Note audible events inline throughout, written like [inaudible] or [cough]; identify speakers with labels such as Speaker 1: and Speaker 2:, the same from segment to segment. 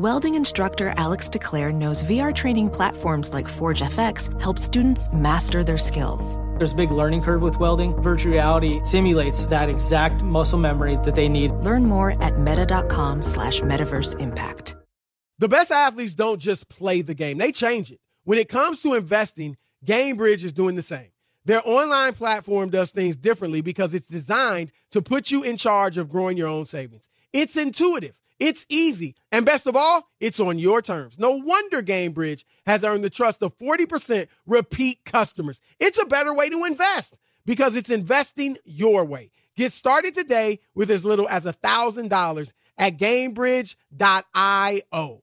Speaker 1: Welding instructor Alex DeClaire knows VR training platforms like Forge FX help students master their skills.
Speaker 2: There's a big learning curve with welding. Virtual reality simulates that exact muscle memory that they need.
Speaker 1: Learn more at meta.com slash metaverse impact.
Speaker 3: The best athletes don't just play the game, they change it. When it comes to investing, Gainbridge is doing the same. Their online platform does things differently because it's designed to put you in charge of growing your own savings. It's intuitive, it's easy, and best of all, it's on your terms. No wonder Gainbridge has earned the trust of 40% repeat customers. It's a better way to invest because it's investing your way. Get started today with as little as $1,000 at Gainbridge.io.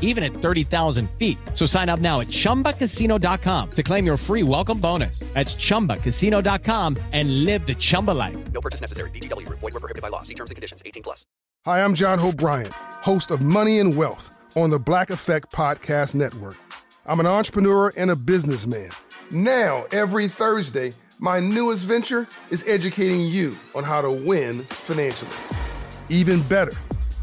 Speaker 4: even at 30,000 feet. So sign up now at chumbacasino.com to claim your free welcome bonus. That's chumbacasino.com and live the Chumba life.
Speaker 5: No purchase necessary. VGW Group. Void were prohibited by law. See terms and conditions. 18 plus.
Speaker 6: Hi, I'm John Hope Bryant, host of Money and Wealth on the Black Effect Podcast Network. I'm an entrepreneur and a businessman. Now, every Thursday, my newest venture is educating you on how to win financially. Even better,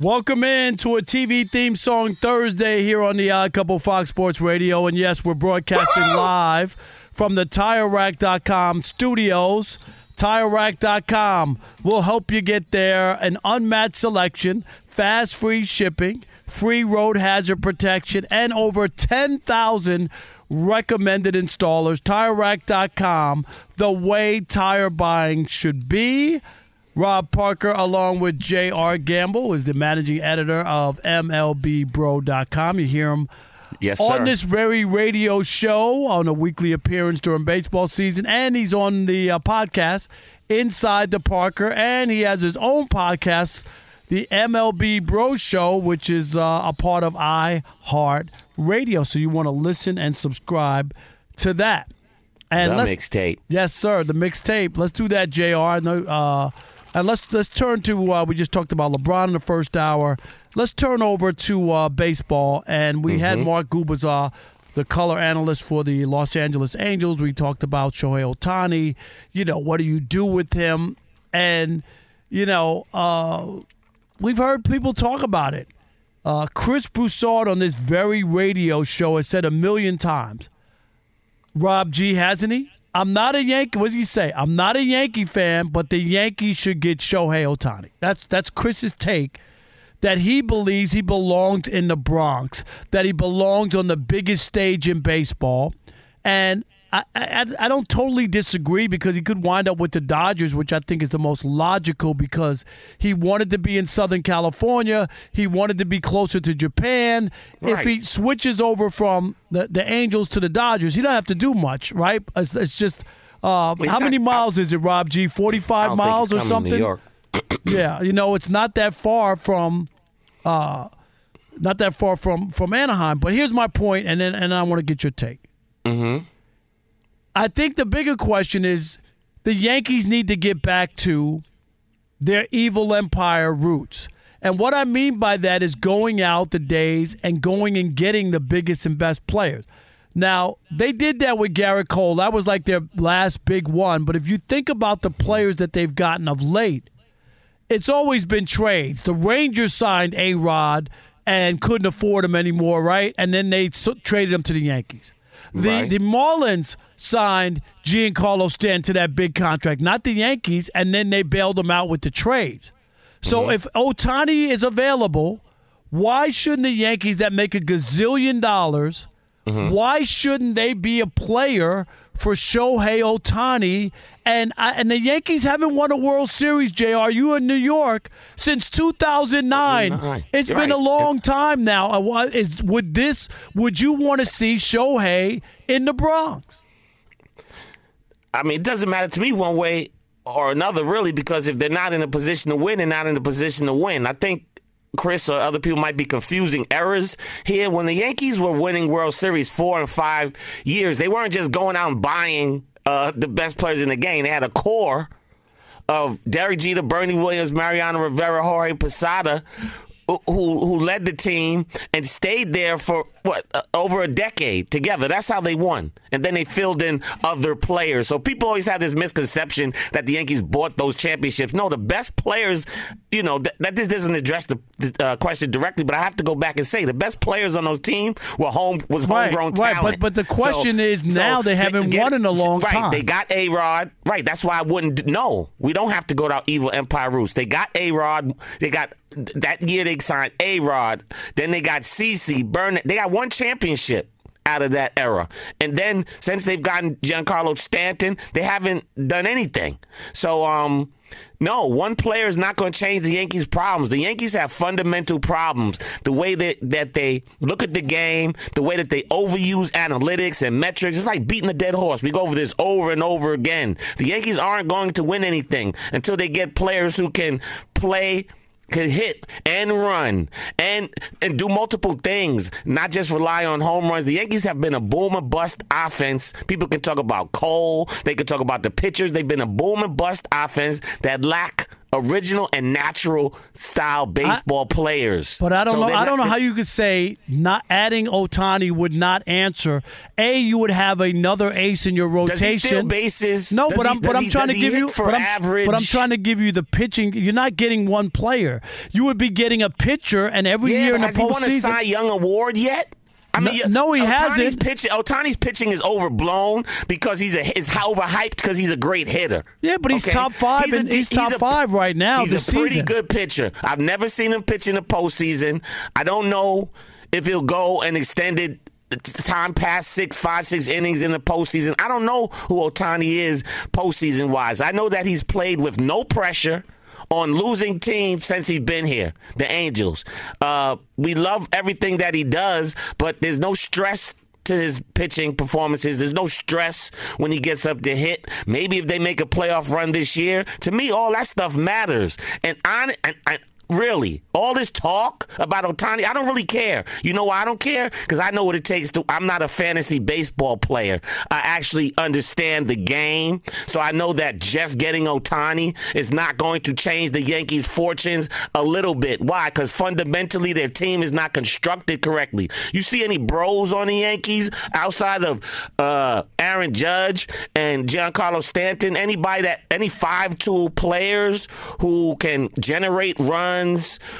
Speaker 7: Welcome in to a TV theme song Thursday here on the Odd Couple Fox Sports Radio. And yes, we're broadcasting live from the TireRack.com studios. TireRack.com will help you get there. An unmatched selection, fast free shipping, free road hazard protection, and over 10,000 recommended installers. TireRack.com, the way tire buying should be. Rob Parker, along with J.R. Gamble, is the managing editor of MLBBro.com. You hear him
Speaker 8: Yes,
Speaker 7: on
Speaker 8: sir.
Speaker 7: this very radio show on a weekly appearance during baseball season, and he's on the uh, podcast Inside the Parker, and he has his own podcast, the MLB Bro Show, which is uh, a part of iHeart Radio. So you want to listen and subscribe to that. And
Speaker 8: The mixtape.
Speaker 7: Yes, sir. The mixtape. Let's do that, Jr. Know, Uh, and let's let's turn to. Uh, we just talked about LeBron in the first hour. Let's turn over to uh, baseball, and we had
Speaker 8: Mhm.
Speaker 7: Mark Gubicza, the color analyst for the Los Angeles Angels. We talked about Shohei Ohtani. You know, what do you do with him? And you know, uh, we've heard people talk about it. Uh, Chris Broussard on this very radio show has said a million times. Rob G, hasn't he? I'm not a Yankee. What does he say? I'm not a Yankee fan, but the Yankees should get Shohei Ohtani. That's that's Chris's take. That he believes he belongs in the Bronx, that he belongs on the biggest stage in baseball, and I, I, I don't totally disagree because he could wind up with the Dodgers, which I think is the most logical because he wanted to be in Southern California. He wanted to be closer to Japan. If he switches over from the, the Angels to the Dodgers, he don't have to do much, right? It's, it's just uh, how
Speaker 8: not-
Speaker 7: many miles is it, Rob G? Forty-five miles or something.
Speaker 8: To New York.
Speaker 7: yeah, you know, it's not that far from, uh, not that far from from Anaheim. But here's my point, and then and I want to get your take.
Speaker 8: Mm-hmm.
Speaker 7: I think the bigger question is the Yankees need to get back to their evil empire roots. And what I mean by that is going out the days and going and getting the biggest and best players. Now, they did that with Gerrit Cole. That was like their last big one. But if you think about the players that they've gotten of late, it's always been trades. The Rangers signed A Rod and couldn't afford him anymore, right? And then they traded him to the Yankees. The
Speaker 8: Right.
Speaker 7: the Marlins signed Giancarlo Stanton to that big contract, not the Yankees, and then they bailed him out with the trades. So mm-hmm. if Ohtani is available, why shouldn't the Yankees that make a gazillion dollars? Mm-hmm. Why shouldn't they be a player for Shohei Ohtani? And I, and the Yankees haven't won a World Series. Jr. You in New York since 2009.
Speaker 8: Nine.
Speaker 7: It's been a long time now. Uh, Is would this? Would you want to see Shohei in the Bronx?
Speaker 8: I mean, it doesn't matter to me one way or another, really, because if they're not in a position to win, they're not in a position to win. I think Chris or other people might be confusing errors here. When the Yankees were winning World Series four and five years, they weren't just going out and buying uh, the best players in the game. They had a core of Derek Jeter, Bernie Williams, Mariano Rivera, Jorge Posada, who who led the team and stayed there for what uh, over a decade together. That's how they won, and then they filled in other players. So people always have this misconception that the Yankees bought those championships. No, the best players, you know, th- that this doesn't address the, the uh, question directly, but I have to go back and say the best players on those teams were home was
Speaker 7: Right,
Speaker 8: homegrown
Speaker 7: right,
Speaker 8: talent.
Speaker 7: but- but the question is now they haven't won in a long
Speaker 8: right,
Speaker 7: time.
Speaker 8: They got A Rod. Right. That's why I wouldn't. No, we don't have to go down evil empire routes. They got A Rod. They got that year they signed A Rod. Then they got CC Burnett. They got one championship out of that era. And then since they've gotten Giancarlo Stanton, they haven't done anything. So um no, one player is not going to change the Yankees' problems. The Yankees have fundamental problems. The way that, that they look at the game, the way that they overuse analytics and metrics. It's like beating a dead horse. We go over this over and over again. The Yankees aren't going to win anything until they get players who can play can hit and run and and do multiple things, not just rely on home runs. The Yankees have been a boom and bust offense. People can talk about Cole, they can talk about the pitchers. They've been a boom and bust offense that lack original and natural style baseball players.
Speaker 7: But I don't
Speaker 8: So
Speaker 7: know. I don't know how you could say not adding Otani would not answer. A, you would have another ace in your rotation.
Speaker 8: Does he steal bases?
Speaker 7: No,
Speaker 8: Does
Speaker 7: but
Speaker 8: he-
Speaker 7: I'm but I'm
Speaker 8: he-
Speaker 7: trying to give you
Speaker 8: for
Speaker 7: but
Speaker 8: average.
Speaker 7: But I'm trying to give you the pitching. You're not getting one player. You would be getting a pitcher, and every
Speaker 8: Yeah,
Speaker 7: year in the postseason.
Speaker 8: has he won a. Cy Young award yet? I mean,
Speaker 7: no, he
Speaker 8: Ohtani's
Speaker 7: hasn't.
Speaker 8: Pitching, Ohtani's pitching is overblown because he's a is overhyped because he's a great hitter.
Speaker 7: Yeah, but he's top five
Speaker 8: a
Speaker 7: and
Speaker 8: de-
Speaker 7: he's top
Speaker 8: a-
Speaker 7: five right now
Speaker 8: He's a pretty
Speaker 7: season.
Speaker 8: good pitcher. I've never seen him pitch in the postseason. I don't know if he'll go an extended time past six, five, six innings in the postseason. I don't know who Ohtani is postseason wise. I know that he's played with no pressure on losing teams since he's been here, the Angels. Uh, we love everything that he does, but there's no stress to his pitching performances. There's no stress when he gets up to hit. Maybe if they make a playoff run this year, to me, all that stuff matters. And on and, and Really, all this talk about Ohtani, I don't really care. You know why I don't care? Because I know what it takes to. I'm not a fantasy baseball player. I actually understand the game, so I know that just getting Ohtani is not going to change the Yankees' fortunes a little bit. Why? Because fundamentally, their team is not constructed correctly. You see any bros on the Yankees outside of uh, Aaron Judge and Giancarlo Stanton? Anybody that any five-tool players who can generate runs?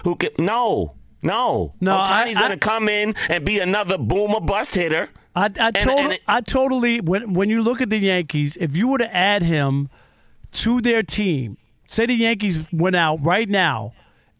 Speaker 8: Who can? No, no.
Speaker 7: No,
Speaker 8: oh,
Speaker 7: Ohtani's
Speaker 8: going to come in and be another boomer bust hitter.
Speaker 7: I, I,
Speaker 8: And-
Speaker 7: tot-
Speaker 8: and it-
Speaker 7: I totally when when you look at the Yankees, if you were to add him to their team, say the Yankees went out right now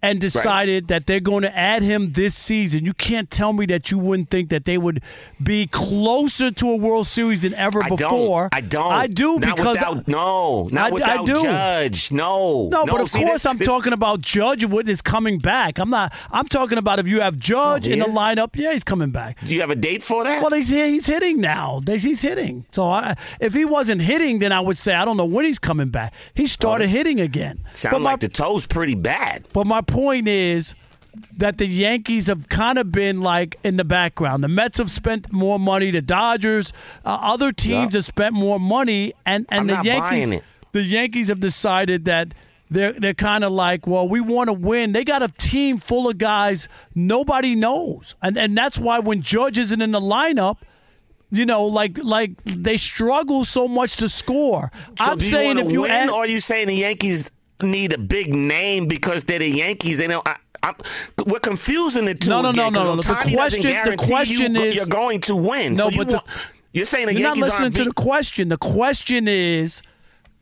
Speaker 7: and decided that they're going to add him this season, you can't tell me that you wouldn't think that they would be closer to a World Series than ever
Speaker 8: I
Speaker 7: before.
Speaker 8: don't. I don't.
Speaker 7: I do
Speaker 8: not
Speaker 7: because
Speaker 8: without, no, not
Speaker 7: I- I
Speaker 8: without
Speaker 7: do.
Speaker 8: Judge. No,
Speaker 7: No, but of
Speaker 8: see,
Speaker 7: course
Speaker 8: this-
Speaker 7: I'm
Speaker 8: this-
Speaker 7: talking about Judge and what is coming back. I'm not. I'm talking about if you have Judge
Speaker 8: Oh,
Speaker 7: in the lineup. Yeah, he's coming back.
Speaker 8: Do you have a date for that?
Speaker 7: Well, he's he's hitting now. He's hitting. So I, if he wasn't hitting, then I would say I don't know when he's coming back. He started hitting again.
Speaker 8: Sound
Speaker 7: but my,
Speaker 8: like the toe's pretty bad.
Speaker 7: but my point is that the Yankees have kind of been like in the background. The Mets have spent more money. The Dodgers, uh, other teams
Speaker 8: Yeah.
Speaker 7: have spent more money, and and
Speaker 8: I'm
Speaker 7: the Yankees, the Yankees have decided that. They're, they're kind of like, well, we want to win. They got a team full of guys nobody knows. And and that's why when Judge isn't in the lineup, you know, like like they struggle so much to score.
Speaker 8: So
Speaker 7: I'm
Speaker 8: you
Speaker 7: saying
Speaker 8: wanna
Speaker 7: if you
Speaker 8: win,
Speaker 7: add,
Speaker 8: or are you saying the Yankees need a big name because they're the Yankees? They don't. I, I'm, we're confusing the two.
Speaker 7: No, no,
Speaker 8: again,
Speaker 7: no, no, no. The question- the question
Speaker 8: you,
Speaker 7: is-
Speaker 8: you're going to win.
Speaker 7: No,
Speaker 8: so you
Speaker 7: but the-
Speaker 8: you're saying the
Speaker 7: You're not
Speaker 8: Yankees
Speaker 7: listening
Speaker 8: aren't
Speaker 7: listening
Speaker 8: to
Speaker 7: the question. The question is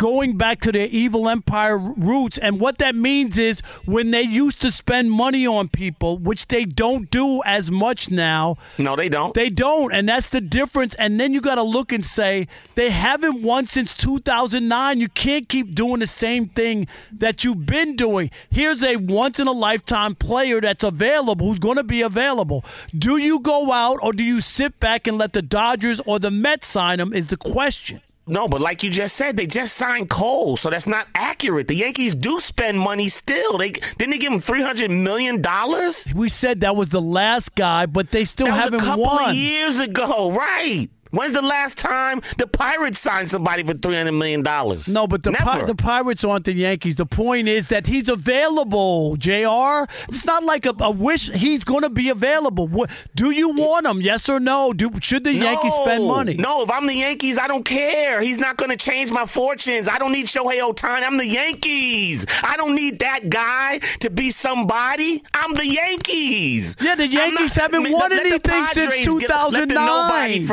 Speaker 7: going back to their evil empire roots. And what that means is when they used to spend money on people, which they don't do as much now.
Speaker 8: No, they don't.
Speaker 7: They don't, and that's the difference. And then you got to look and say they haven't won since 2009. You can't keep doing the same thing that you've been doing. Here's a once in a lifetime player that's available, who's going to be available. Do you go out or do you sit back and let the Dodgers or the Mets sign him? Is the question.
Speaker 8: No, but like you just said, they just signed Cole, so that's not accurate. The Yankees do spend money still. They didn't they give him three hundred million dollars.
Speaker 7: We said that was the last guy, but they still
Speaker 8: That
Speaker 7: haven't
Speaker 8: a couple
Speaker 7: won.
Speaker 8: of years ago, right? When's the last time the Pirates signed somebody for three hundred million dollars?
Speaker 7: No, but the Pi- the Pirates aren't the Yankees. The point is that he's available. Jr. It's not like a, a wish. He's going to be available. What, do you want him? Yes or no? Do should the Yankees spend money?
Speaker 8: No, if I'm the Yankees, I don't care. He's not going to change my fortunes. I don't need Shohei Ohtani. I'm the Yankees. I don't need that guy to be somebody. I'm the Yankees.
Speaker 7: Yeah, the Yankees
Speaker 8: not-
Speaker 7: haven't won anything since
Speaker 8: Padres get- Let the
Speaker 7: 2009.
Speaker 8: nobody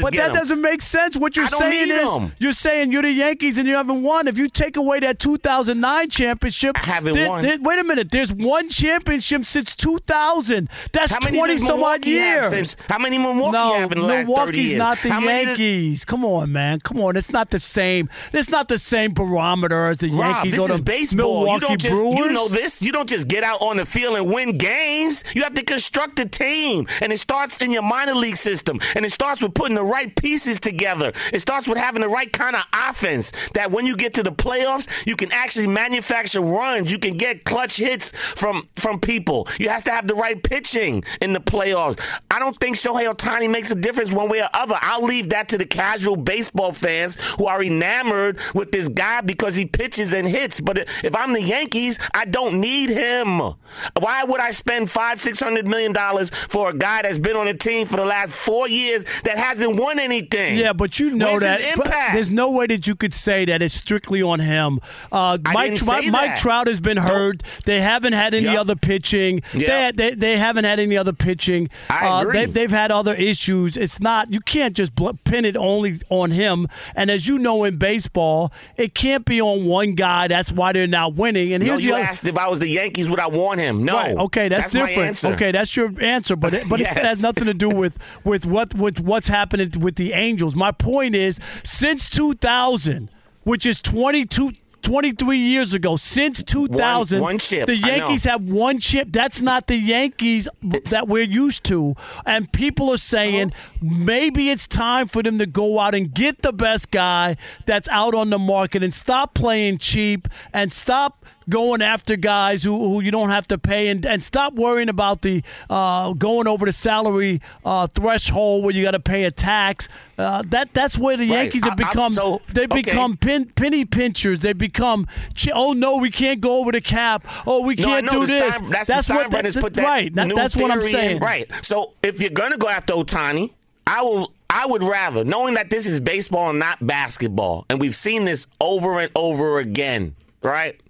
Speaker 8: franchises
Speaker 7: But that
Speaker 8: 'em.
Speaker 7: doesn't make sense. What you're saying
Speaker 8: is
Speaker 7: is
Speaker 8: 'em.
Speaker 7: you're saying you're the Yankees and you haven't won. If you take away that 2009 championship,
Speaker 8: I haven't
Speaker 7: there-
Speaker 8: won.
Speaker 7: there- wait a minute. There's one championship since 2000. That's
Speaker 8: How many
Speaker 7: 20 some odd years.
Speaker 8: since? How many Milwaukee
Speaker 7: no,
Speaker 8: have in the last 30
Speaker 7: Milwaukee's
Speaker 8: years?
Speaker 7: not the
Speaker 8: How many does-
Speaker 7: Yankees. Come on, man. Come on. It's not the same. It's not the same barometer as the
Speaker 8: Rob,
Speaker 7: Yankees
Speaker 8: this
Speaker 7: or the
Speaker 8: is baseball. You
Speaker 7: Milwaukee
Speaker 8: don't just
Speaker 7: Brewers.
Speaker 8: you know this. You don't just get out on the field and win games. You have to construct a team, and it starts in your minor league system, and it starts with putting the right pieces together. It starts with having the right kind of offense. That when you get to the playoffs, you can actually manufacture runs. You can get clutch hits from from people. You have to have the right pitching in the playoffs. I don't think Shohei Ohtani makes a difference one way or other. I'll leave that to the casual baseball fans who are enamored with this guy because he pitches and hits. But if I'm the Yankees, I don't need him. Why would I spend five, six hundred million dollars for a guy that's been on the team for the last four years that hasn't won anything?
Speaker 7: Yeah, but you know
Speaker 8: Where's
Speaker 7: that
Speaker 8: impact?
Speaker 7: there's no way that you could say that it's strictly on him. Uh, Mike, Mike, Mike. Trout has been hurt. They haven't had any
Speaker 8: Yep.
Speaker 7: other pitching.
Speaker 8: Yep.
Speaker 7: They, they they haven't had any other pitching.
Speaker 8: I
Speaker 7: uh,
Speaker 8: agree.
Speaker 7: They, they've had other issues. It's not you can't just pin it only on him. And as you know in baseball, it can't be on one guy. That's why they're not winning. And
Speaker 8: No,
Speaker 7: here's
Speaker 8: you
Speaker 7: other-
Speaker 8: asked if I was the Yankees, would I want him? No.
Speaker 7: Right. Okay, that's,
Speaker 8: my
Speaker 7: different. Okay, that's your answer, but it, but [laughs]
Speaker 8: Yes.
Speaker 7: it has nothing to do with with what with what's happening with the Angels. My point is, since 2000, which is 22. 23 years ago, since 2000,
Speaker 8: one chip,
Speaker 7: the Yankees have one chip. That's not the Yankees that we're used to. And people are saying uh-huh. maybe it's time for them to go out and get the best guy that's out on the market and stop playing cheap and stop going after guys who, who you don't have to pay and, and stop worrying about the uh, going over the salary uh, threshold where you got to pay a tax. Uh, that that's where the
Speaker 8: Right.
Speaker 7: Yankees have become.
Speaker 8: so-
Speaker 7: they
Speaker 8: okay.
Speaker 7: become pin, penny pinchers. They become. Oh no, we can't go over the cap. Oh, we
Speaker 8: No,
Speaker 7: can't do this.
Speaker 8: Stein, that's,
Speaker 7: that's
Speaker 8: the
Speaker 7: what that,
Speaker 8: put that
Speaker 7: right. That-
Speaker 8: new
Speaker 7: that's what I'm saying.
Speaker 8: In, right. So if you're gonna go after Ohtani, I will. I would rather, knowing that this is baseball and not basketball, and we've seen this over and over again, right?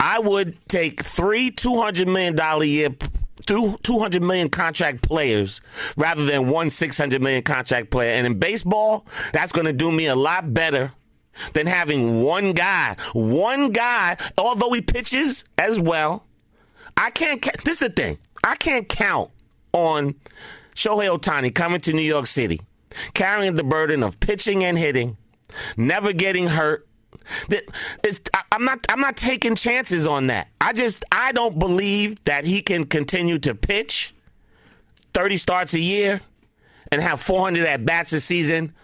Speaker 8: I would take three two hundred million dollar year. Two hundred million contract players rather than one six hundred million contract player, and in baseball, that's going to do me a lot better than having one guy. One guy, although he pitches as well, I can't. ca- This is the thing. I can't count on Shohei Ohtani coming to New York City, carrying the burden of pitching and hitting, never getting hurt. I'm not. I'm not taking chances on that. I just. I don't believe that he can continue to pitch 30 starts a year and have 400 at bats a season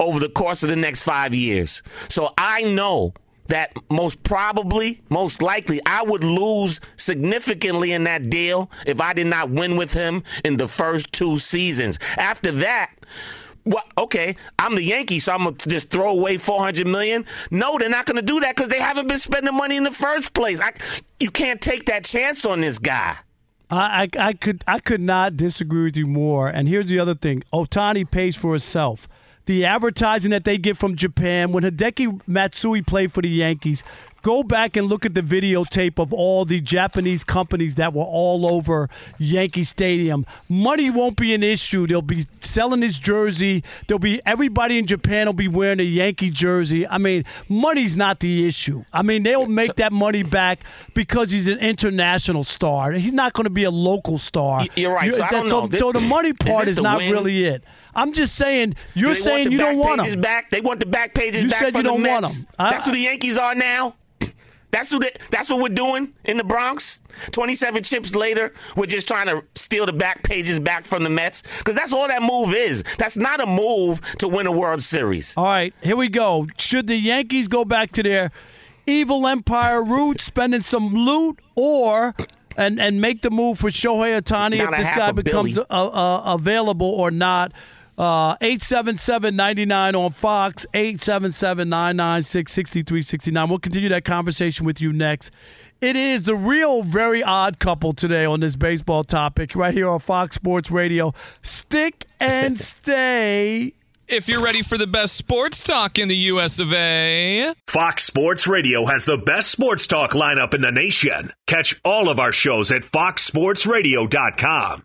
Speaker 8: over the course of the next five years. So I know that most probably, most likely, I would lose significantly in that deal if I did not win with him in the first two seasons. After that, well, okay, I'm the Yankees, so I'm gonna just throw away 400 million. No, they're not gonna do that because they haven't been spending money in the first place. I, you can't take that chance on this guy.
Speaker 7: I, I, I could I could not disagree with you more. And here's the other thing: Ohtani pays for himself. The advertising that they get from Japan when Hideki Matsui played for the Yankees, Go back and look at the videotape of all the Japanese companies that were all over Yankee Stadium. Money won't be an issue. They'll be selling his jersey. There'll be everybody in Japan will be wearing a Yankee jersey. I mean, money's not the issue. I mean, they'll make that money back because he's an international star. He's not going to be a local star.
Speaker 8: You're right. So I don't know.
Speaker 7: so the money part
Speaker 8: this
Speaker 7: is not
Speaker 8: win?
Speaker 7: really it. I'm just saying. You're saying you don't want him.
Speaker 8: back. They want the back pages
Speaker 7: You
Speaker 8: back
Speaker 7: said
Speaker 8: from
Speaker 7: you don't
Speaker 8: the
Speaker 7: want
Speaker 8: Mets.
Speaker 7: 'em. I-
Speaker 8: That's who the Yankees are now. That's who. That's what we're doing in the Bronx. Twenty-seven chips later, we're just trying to steal the back pages back from the Mets because that's all that move is. That's not a move to win a World Series.
Speaker 7: All right, here we go. Should the Yankees go back to their evil empire roots, spending some loot, or and and make the move for Shohei
Speaker 8: Ohtani
Speaker 7: if this guy
Speaker 8: a
Speaker 7: becomes uh, uh, available or not? Uh, 877-99 on Fox, 877-996-6369. We'll continue that conversation with you next. It is the real very odd couple today on this baseball topic right here on Fox Sports Radio. Stick and [laughs] stay.
Speaker 9: If you're ready for the best sports talk in the US of A.
Speaker 10: Fox Sports Radio has the best sports talk lineup in the nation. Catch all of our shows at foxsportsradio.com.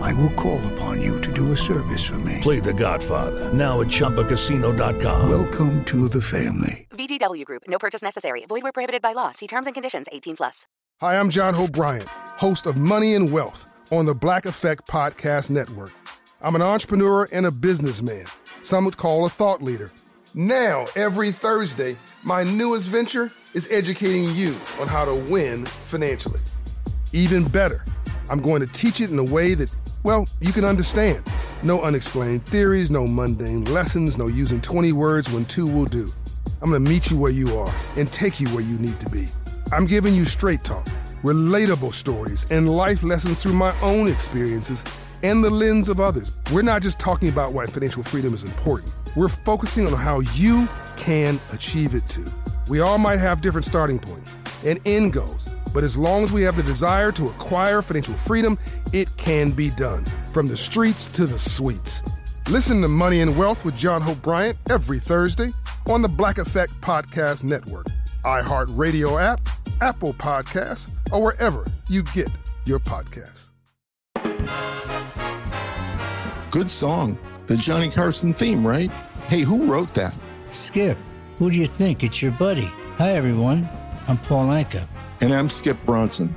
Speaker 11: I will call upon you to do a service for me.
Speaker 10: Play The Godfather now at ChumbaCasino.com.
Speaker 11: Welcome to the family.
Speaker 12: VGW Group. No purchase necessary. Void where prohibited by law. See terms and conditions. 18 plus.
Speaker 6: Hi, I'm John Hope Bryant, host of Money and Wealth on the Black Effect Podcast Network. I'm an entrepreneur and a businessman. Some would call a thought leader. Now, every Thursday, my newest venture is educating you on how to win financially. Even better, I'm going to teach it in a way that, well, you can understand. No unexplained theories, no mundane lessons, no using 20 words when two will do. I'm to meet you where you are and take you where you need to be. I'm giving you straight talk, relatable stories, and life lessons through my own experiences and the lens of others. We're not just talking about why financial freedom is important, we're focusing on how you can achieve it too. We all might have different starting points and end goals, but as long as we have the desire to acquire financial freedom, it can be done. From the streets to the suites. Listen to Money and Wealth with John Hope Bryant every Thursday on the Black Effect Podcast Network, iHeartRadio app, Apple Podcasts, or wherever you get your podcasts.
Speaker 13: Good song. The Johnny Carson theme, right? Hey, who wrote that?
Speaker 14: Skip, who do you think? It's your buddy. Hi, everyone. I'm Paul Anka.
Speaker 13: And I'm Skip Bronson.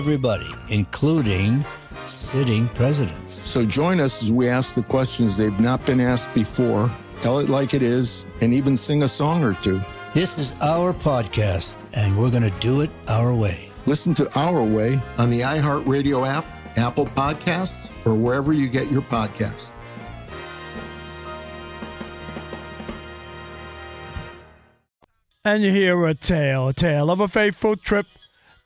Speaker 14: everybody, including sitting presidents.
Speaker 13: So join us as we ask the questions they've not been asked before, tell it like it is, and even sing a song or two.
Speaker 14: This is our podcast, and we're going to do it our way.
Speaker 13: Listen to Our Way on the iHeartRadio app, Apple Podcasts, or wherever you get your podcasts.
Speaker 7: And you hear a tale, a tale of a faithful trip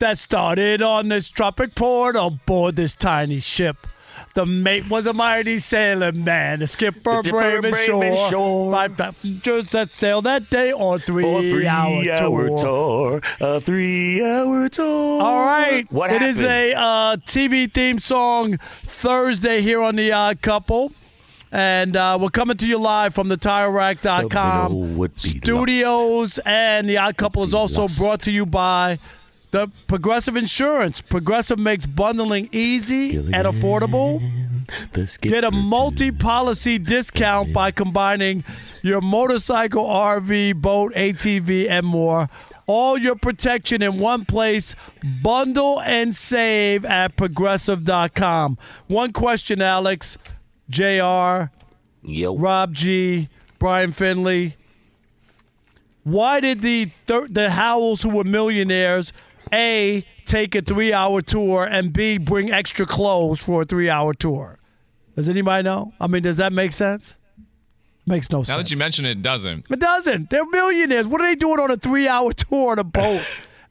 Speaker 7: that started on this tropic port aboard this tiny ship. The mate was a mighty sailing man, the skipper
Speaker 8: The
Speaker 7: brave and
Speaker 8: brave
Speaker 7: sure.
Speaker 8: and sure.
Speaker 7: Five passengers that sailed that day on three,
Speaker 8: a
Speaker 7: hour tour.
Speaker 8: tour, a three-hour tour.
Speaker 7: All right.
Speaker 8: What
Speaker 7: It
Speaker 8: happened?
Speaker 7: is a uh, TV theme song Thursday here on The Odd Couple. And uh, we're coming to you live from the TireRack.com
Speaker 8: be
Speaker 7: studios. And The Odd Couple is also brought to you by the Progressive Insurance. Progressive makes bundling easy and affordable. Get a multi policy discount by combining your motorcycle, RV, boat, ATV, and more. All your protection in one place. Bundle and save at progressive.com. One question, Alex, JR, Rob G, Brian Finley. Why did the thir- the Howells, who were millionaires, A, take a three hour tour, and B, bring extra clothes for a three hour tour? Does anybody know? I mean, does that make sense? Makes no
Speaker 9: Now
Speaker 7: sense.
Speaker 9: Now that you mention it, it doesn't.
Speaker 7: It doesn't. They're millionaires. What are they doing on a three-hour [laughs] tour on a boat?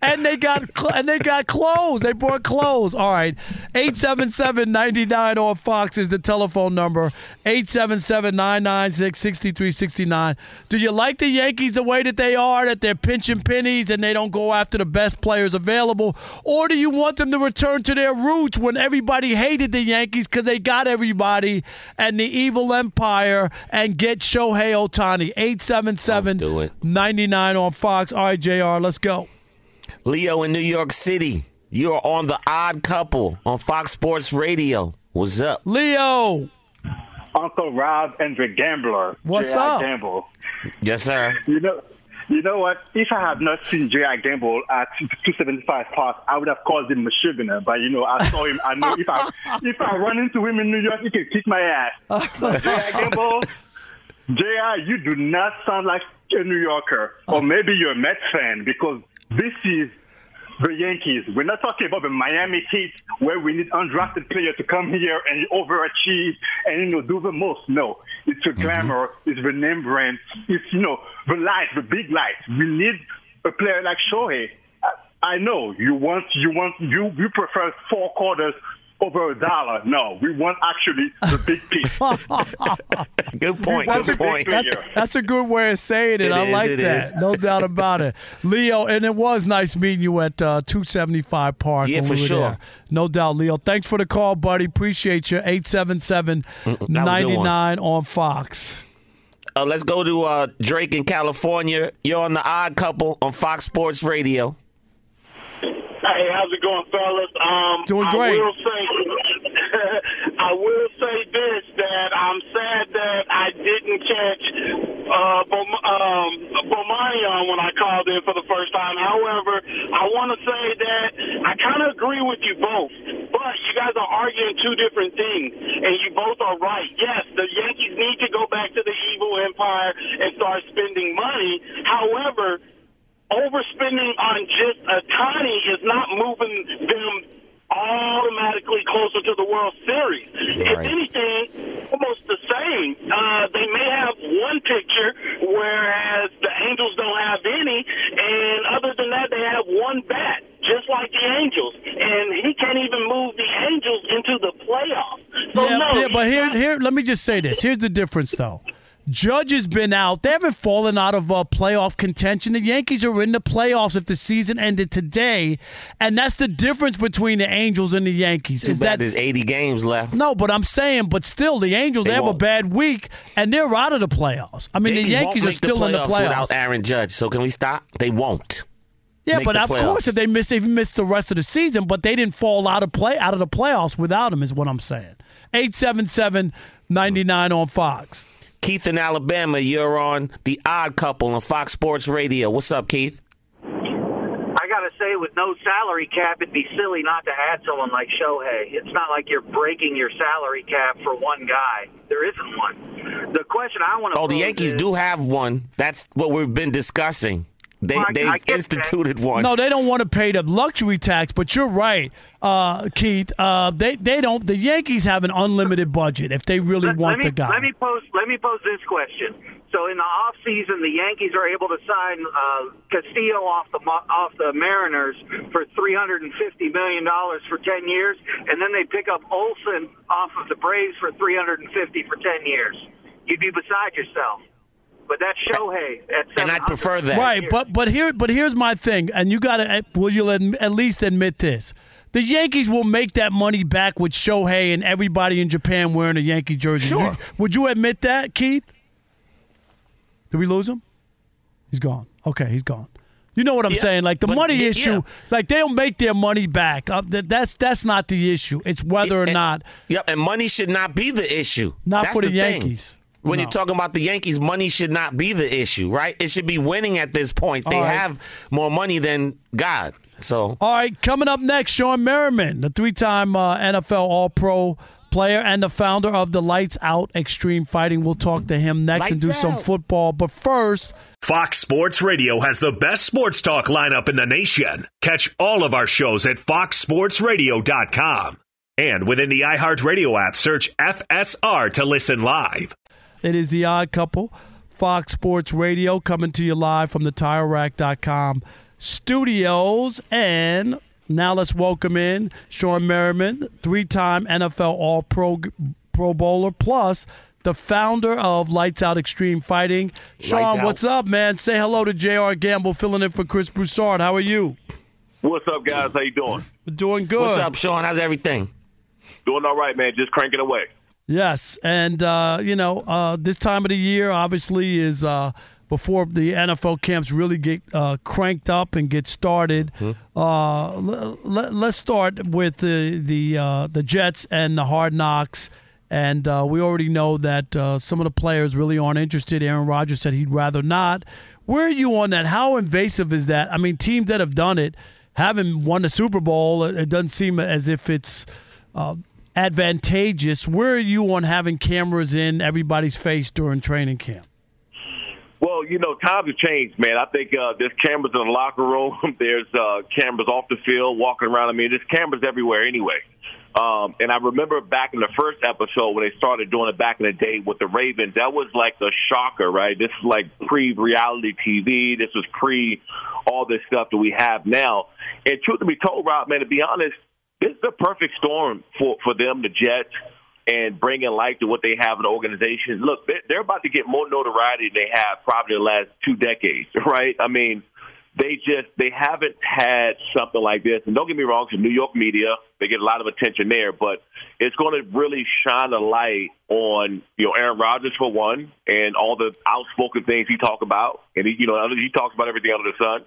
Speaker 7: And they got cl- and they got clothes. They brought clothes. All right. 877-99 on Fox is the telephone number. 877-996-6369. Do you like the Yankees the way that they are, that they're pinching pennies and they don't go after the best players available? Or do you want them to return to their roots when everybody hated the Yankees because they got everybody and the evil empire and get Shohei Ohtani? 877-99 on Fox. All right, JR, let's go.
Speaker 8: Leo in New York City. You are on the Odd Couple on Fox Sports Radio. What's up,
Speaker 7: Leo?
Speaker 15: Uncle Rob and the Gambler.
Speaker 8: What's
Speaker 15: J.I.
Speaker 8: up?
Speaker 15: Gamble.
Speaker 8: Yes, sir.
Speaker 15: You know, you know what? If I had not seen J.I. Gamble at 275 Park, I would have called him Meshuggah. But you know, I saw him. I know if I [laughs] if I run into him in New York, he can kick my ass. [laughs] But J.I. Gamble, J.I., you do not sound like a New Yorker, or uh. maybe you're a Mets fan because this is the Yankees. We're not talking about the Miami Heat where we need undrafted players to come here and overachieve and you know do the most. No, it's a mm-hmm. glamour. It's the name brand. It's you know the light, the big light. We need a player like Shohei. I, I know you want you want you you prefer four quarters over a dollar. No, we want actually the big piece. [laughs]
Speaker 8: good point.
Speaker 7: That's
Speaker 8: Good
Speaker 7: a,
Speaker 8: point.
Speaker 7: that- that's a good way of saying it.
Speaker 8: It
Speaker 7: I
Speaker 8: is,
Speaker 7: like
Speaker 8: it
Speaker 7: that.
Speaker 8: is.
Speaker 7: No doubt about it. Leo, and it was nice meeting you at uh, 275 Park.
Speaker 8: Yeah, for
Speaker 7: we
Speaker 8: sure.
Speaker 7: there. No doubt, Leo. Thanks for the call, buddy. Appreciate you. 877 99 on Fox.
Speaker 8: Uh, let's go to uh, Drake in California. You're on the Odd Couple on Fox Sports Radio.
Speaker 16: Hey, how's it going, fellas? Um,
Speaker 7: Doing great.
Speaker 16: I will say, I will say this: that I'm sad that I didn't catch uh, um, when I called in for the first time. However, I want to say that I kind of agree with you both, but you guys are arguing two different things, and you both are right. Yes, the Yankees need to go back to the evil empire and start spending money. However overspending on just Ohtani is not moving them automatically closer to the World Series. If anything, almost the same. Uh, they may have one picture, whereas the Angels don't have any, and other than that, they have one bat. Just like the Angels, and he can't even move the Angels into the playoffs. So
Speaker 7: yeah,
Speaker 16: no,
Speaker 7: yeah, but here, here, let me just say this. Here's the difference, though. Judge has been out. They haven't fallen out of uh, playoff contention. The Yankees are in the playoffs if the season ended today, and that's the difference between the Angels and the Yankees.
Speaker 8: Too
Speaker 7: is
Speaker 8: bad
Speaker 7: that
Speaker 8: there's 80 games left.
Speaker 7: no? But I'm saying, but still, the Angels
Speaker 8: They
Speaker 7: they have a bad week, and they're out of the playoffs. I mean, the
Speaker 8: Yankees
Speaker 7: are still in the
Speaker 8: playoffs without Aaron Judge. So can we stop? They won't.
Speaker 7: Yeah, but
Speaker 8: the
Speaker 7: of course, if they miss, they've missed the rest of the season. But they didn't fall out of play out of the playoffs without him. Is what I'm saying. 877-99 on Fox.
Speaker 8: Keith in Alabama, you're on the Odd Couple on Fox Sports Radio. What's up, Keith?
Speaker 17: I got to say, with no salary cap, it'd be silly not to add someone like Shohei. It's not like you're breaking your salary cap for one guy. There isn't one. The question I want to
Speaker 8: Oh, the Yankees do have one. That's what we've been discussing. They
Speaker 17: Well,
Speaker 8: they've
Speaker 17: I that.
Speaker 8: instituted one.
Speaker 7: No, they don't want to pay the luxury tax, but you're right, uh, Keith. Uh, they they don't. The Yankees have an unlimited budget if they really
Speaker 17: let,
Speaker 7: want
Speaker 17: let me,
Speaker 7: the guy.
Speaker 17: Let me pose. Let me pose this question. So in the off season, the Yankees are able to sign uh, Castillo off the off the Mariners for three hundred and fifty million dollars for ten years, and then they pick up Olson off of the Braves for three hundred and fifty for ten years. You'd be beside yourself. But that's Shohei. At
Speaker 8: and I'd prefer that.
Speaker 7: Right, but but here but here's my thing, and you got to will you adm- at least admit this? The Yankees will make that money back with Shohei and everybody in Japan wearing a Yankee jersey.
Speaker 8: Sure.
Speaker 7: You- would you admit that, Keith? Did we lose him? He's gone. Okay, he's gone. You know what I'm
Speaker 8: Yeah,
Speaker 7: saying? Like the money
Speaker 8: y-
Speaker 7: issue,
Speaker 8: yeah.
Speaker 7: like they'll make their money back. Uh, that, that's that's not the issue. It's whether or
Speaker 8: And-
Speaker 7: not
Speaker 8: Yep, and money should not be the issue.
Speaker 7: Not
Speaker 8: That's
Speaker 7: for the
Speaker 8: thing.
Speaker 7: Yankees.
Speaker 8: When
Speaker 7: No.
Speaker 8: you're talking about the Yankees, money should not be the issue, right? It should be winning at this point. They
Speaker 7: All right.
Speaker 8: have more money than God. So
Speaker 7: All right, coming up next, Shawne Merriman, the three-time uh, NFL All-Pro player and the founder of the Lights Out Xtreme Fighting. We'll talk to him next and do
Speaker 10: Lights
Speaker 7: some football. But first,
Speaker 10: Fox Sports Radio has the best sports talk lineup in the nation. Catch all of our shows at foxsportsradio.com. And within the iHeartRadio app, search FSR to listen live.
Speaker 7: It is the Odd Couple, Fox Sports Radio, coming to you live from the TireRack.com studios. And now let's welcome in Shawne Merriman, three-time NFL All-Pro Pro Bowler, plus the founder of Lights Out Xtreme Fighting. Shawne,
Speaker 18: Lights
Speaker 7: what's up, man? Say hello to J.R. Gamble, filling in for Chris Broussard. How are you?
Speaker 18: What's up, guys? How you doing?
Speaker 7: Doing good.
Speaker 8: What's up, Shawne? How's everything?
Speaker 18: Doing all right, man. Just cranking away.
Speaker 7: Yes, and uh, you know uh, this time of the year obviously is uh, before the NFL camps really get uh, cranked up and get started. Uh, l- let, us start with the the uh, the Jets and the Hard Knocks. And uh, we already know that uh, some of the players really aren't interested. Aaron Rodgers said he'd rather not. Where are you on that? How invasive is that? I mean, teams that have done it haven't won the Super Bowl. It doesn't seem as if it's uh, advantageous. Where are you on having cameras in everybody's face during training camp?
Speaker 18: Well, you know, times have changed, man. I think uh, there's cameras in the locker room. [laughs] There's uh, cameras off the field, walking around. I mean, there's cameras everywhere anyway. Um, and I remember back in the first episode when they started doing it back in the day with the Ravens, that was like a shocker, right? This is like pre-reality TV. This was pre all this stuff that we have now. And truth to be told, Rob, man, to be honest, this is the perfect storm for for them, the Jets, and bringing light to what they have in the organization. Look, they're, they're about to get more notoriety than they have probably the last two decades, [laughs] right? I mean, they just they haven't had something like this. And don't get me wrong, it's New York media. They get a lot of attention there, but it's going to really shine a light on you know Aaron Rodgers for one, and all the outspoken things he talk about, and he you know he talks about everything under the sun.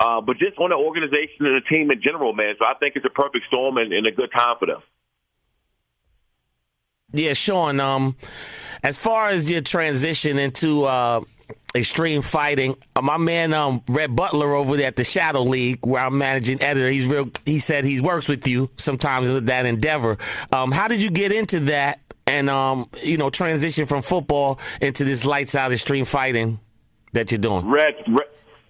Speaker 18: Uh, but just on the organization and the team in general, man. So I think it's a perfect storm and, and a good time for them.
Speaker 8: Yeah, Shawne. Um, as far as your transition into uh, extreme fighting, uh, my man um, Red Butler over there at the Shadow League, where I'm managing editor, he's real. He said he works with you sometimes with that endeavor. Um, how did you get into that, and um, you know, transition from football into this lights out extreme fighting that you're doing?
Speaker 18: Red, Red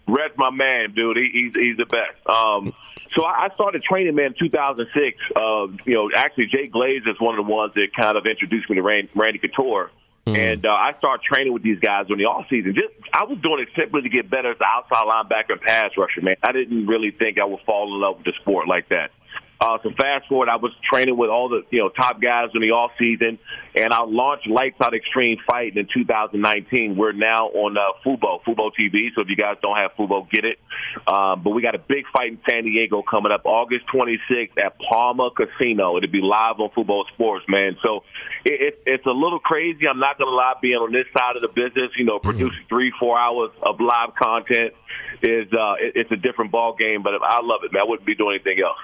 Speaker 18: Red's my man, dude. He, he's he's the best. Um, so I I started training, man, in 2006. Uh, you know, actually, Jay Glazer is one of the ones that kind of introduced me to Randy, Randy Couture. And uh, I started training with these guys during the off season. Just I was doing it simply to get better as an outside linebacker and pass rusher, man. I didn't really think I would fall in love with the sport like that. Uh, so fast forward, I was training with all the you know top guys in the off season, and I launched Lights Out Xtreme Fighting in 2019. We're now on uh, Fubo, Fubo TV. So if you guys don't have Fubo, get it. Um, but we got a big fight in San Diego coming up August 26th at Pala Casino. It'll be live on Fubo Sports, man. So it, it, it's a little crazy. I'm not gonna lie, being on this side of the business, you know, producing three, four hours of live content is uh, it, it's a different ball game. But I love it, man. I wouldn't be doing anything else.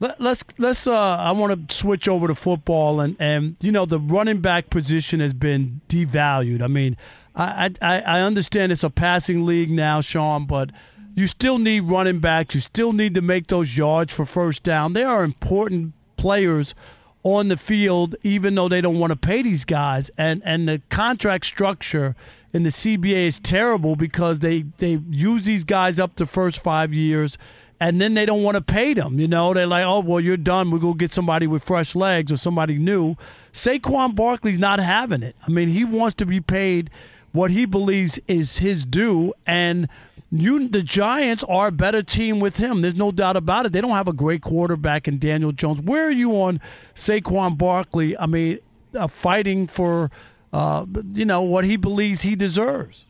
Speaker 7: Let, let's let's. Uh, I want to switch over to football, and and you know the running back position has been devalued. I mean, I I, I understand it's a passing league now, Shawne, but you still need running backs. You still need to make those yards for first down. They are important players on the field, even though they don't want to pay these guys. And and the contract structure in the CBA is terrible because they they use these guys up the first five years. And then they don't want to pay them. You know, they're like, oh, well, you're done. We'll go get somebody with fresh legs or somebody new. Saquon Barkley's not having it. I mean, he wants to be paid what he believes is his due. And you, the Giants are a better team with him. There's no doubt about it. They don't have a great quarterback in Daniel Jones. Where are you on Saquon Barkley? I mean, uh, fighting for, uh, you know, what he believes he deserves.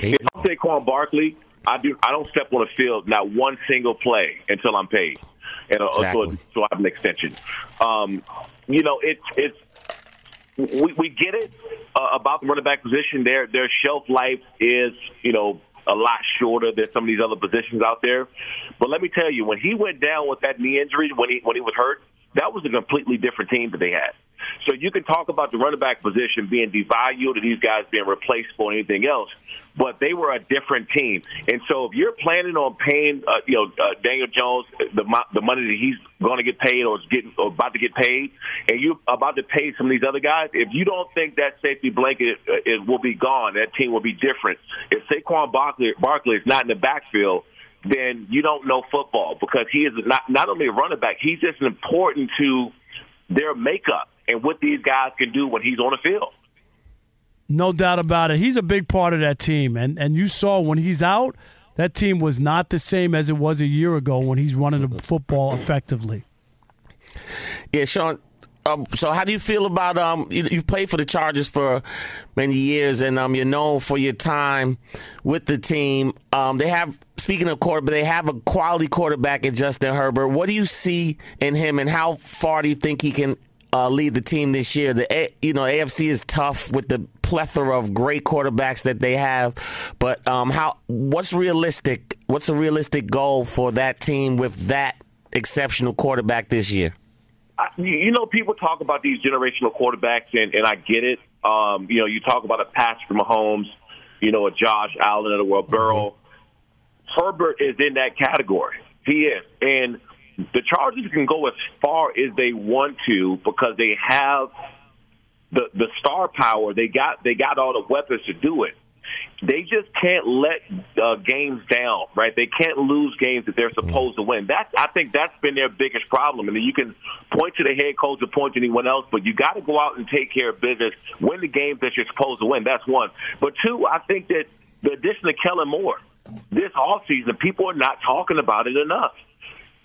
Speaker 18: If I'm Saquon Barkley, I do. I don't step on the field not one single play until I'm paid, and uh,
Speaker 8: Exactly.
Speaker 18: so, so I have an extension. Um, you know, it's it's we, we get it uh, about the running back position. Their their shelf life is you know a lot shorter than some of these other positions out there. But let me tell you, when he went down with that knee injury, when he when he was hurt, that was a completely different team that they had. So you can talk about the running back position being devalued and these guys being replaceable and anything else, but they were a different team. And so if you're planning on paying, uh, you know, uh, Daniel Jones the the money that he's going to get paid or is getting or about to get paid, and you're about to pay some of these other guys, if you don't think that safety blanket uh, it will be gone, that team will be different. If Saquon Barkley, Barkley is not in the backfield, then you don't know football because he is not not only a running back, he's just important to their makeup and what these guys can do when he's on the field.
Speaker 7: No doubt about it. He's a big part of that team. And and you saw when he's out, that team was not the same as it was a year ago when he's running the football effectively.
Speaker 8: Yeah, Shawne. Um, so, how do you feel about um? You, you've played for the Chargers for many years, and um, you're known for your time with the team. Um, they have speaking of quarterback, they have a quality quarterback in Justin Herbert. What do you see in him, and how far do you think he can uh, lead the team this year? The A- you know AFC is tough with the plethora of great quarterbacks that they have, but um, how what's realistic? What's a realistic goal for that team with that exceptional quarterback this year?
Speaker 18: I, you know, people talk about these generational quarterbacks, and, and I get it. Um, you know, you talk about a Patrick Mahomes, you know, a Josh Allen of the world, Burrow. Herbert is in that category. He is, and the Chargers can go as far as they want to because they have the the star power. They got they got all the weapons to do it. They just can't let uh, games down, right? They can't lose games that they're supposed to win. That's I think that's been their biggest problem. And then you can point to the head coach or point to anyone else, but you got to go out and take care of business, win the games that you're supposed to win. That's one. But two, I think that the addition of Kellen Moore this offseason, people are not talking about it enough.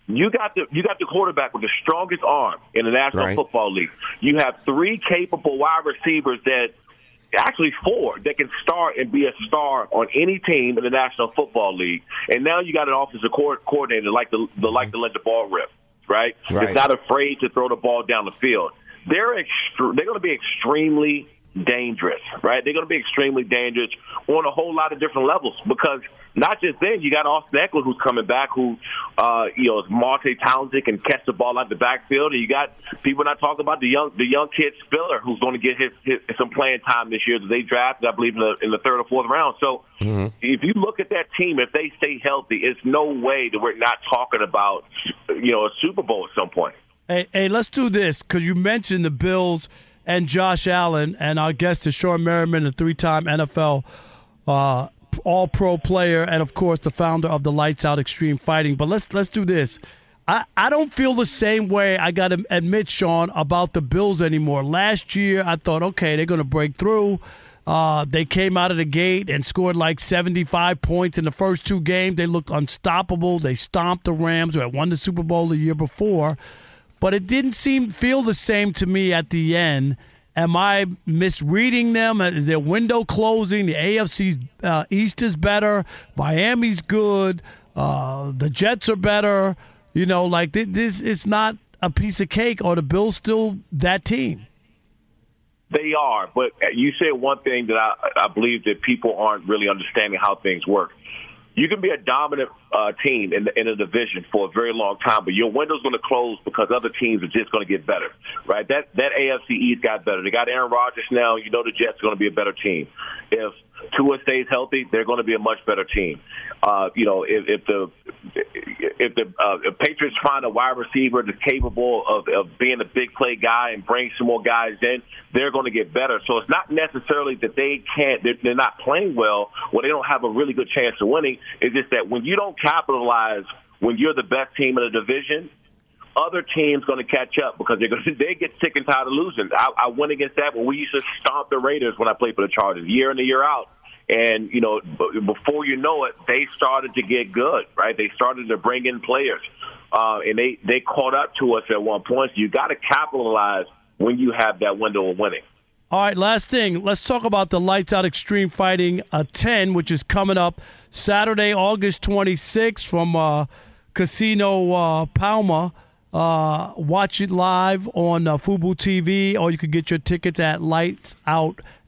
Speaker 18: You got the you got the quarterback with the strongest arm in the National
Speaker 8: Right.
Speaker 18: Football League. You have three capable wide receivers that actually four that can start and be a star on any team in the National Football League. And now you got an offensive co- coordinator like the, the like to let the ball rip, right?
Speaker 8: Right.
Speaker 18: It's not afraid to throw the ball down the field. They're extre- they're going to be extremely dangerous, right? They're going to be extremely dangerous on a whole lot of different levels because not just then, you got Austin Ekeler who's coming back, who uh, you know is multi-talented, can catch the ball out the backfield, and you got people not talking about the young the young kid Spiller who's going to get his, his some playing time this year that they drafted, I believe, in the in the third or fourth round. So if you look at that team, if they stay healthy, it's no way that we're not talking about you know a Super Bowl at some point.
Speaker 7: Hey, hey, let's do this because you mentioned the Bills and Josh Allen, and our guest is Shawne Merriman, a three-time NFL uh, All-Pro player, and of course the founder of the Lights Out Xtreme Fighting. But let's let's do this. I, I don't feel the same way. I got to admit, Shawne, about the Bills anymore. Last year, I thought, okay, they're going to break through. Uh, they came out of the gate and scored like 75 points in the first two games. They looked unstoppable. They stomped the Rams, who had won the Super Bowl the year before. But it didn't seem feel the same to me at the end. Am I misreading them? Is their window closing? The AFC uh, East is better. Miami's good. Uh, the Jets are better. You know, like thi- this, it's not a piece of cake. Or the Bills still that team?
Speaker 18: They are, but you said one thing that I, I believe that people aren't really understanding how things work. You can be a dominant uh, team in, the, in a division for a very long time, but your window's going to close because other teams are just going to get better, right? That that AFC East got better. They got Aaron Rodgers now. You know the Jets are going to be a better team. If Tua stays healthy, they're going to be a much better team. Uh, you know, if, if the if the uh, if Patriots find a wide receiver that's capable of, of being a big play guy and bring some more guys in, they're going to get better. So it's not necessarily that they can't, they're, they're not playing well, or they don't have a really good chance of winning. It's just that when you don't capitalize when you're the best team in the division, other teams going to catch up because they're going [laughs] to, they get sick and tired of losing. I, I went against that when we used to stomp the Raiders when I played for the Chargers year in and year out. And you know, before you know it, they started to get good, right? They started to bring in players, uh, and they they caught up to us at one point. So you got to capitalize when you have that window of winning.
Speaker 7: All right, last thing. Let's talk about the Lights Out Xtreme Fighting uh, 10, which is coming up Saturday, August 26th from uh, Casino uh, Pala. Uh, watch it live on uh, Fubo TV, or you can get your tickets at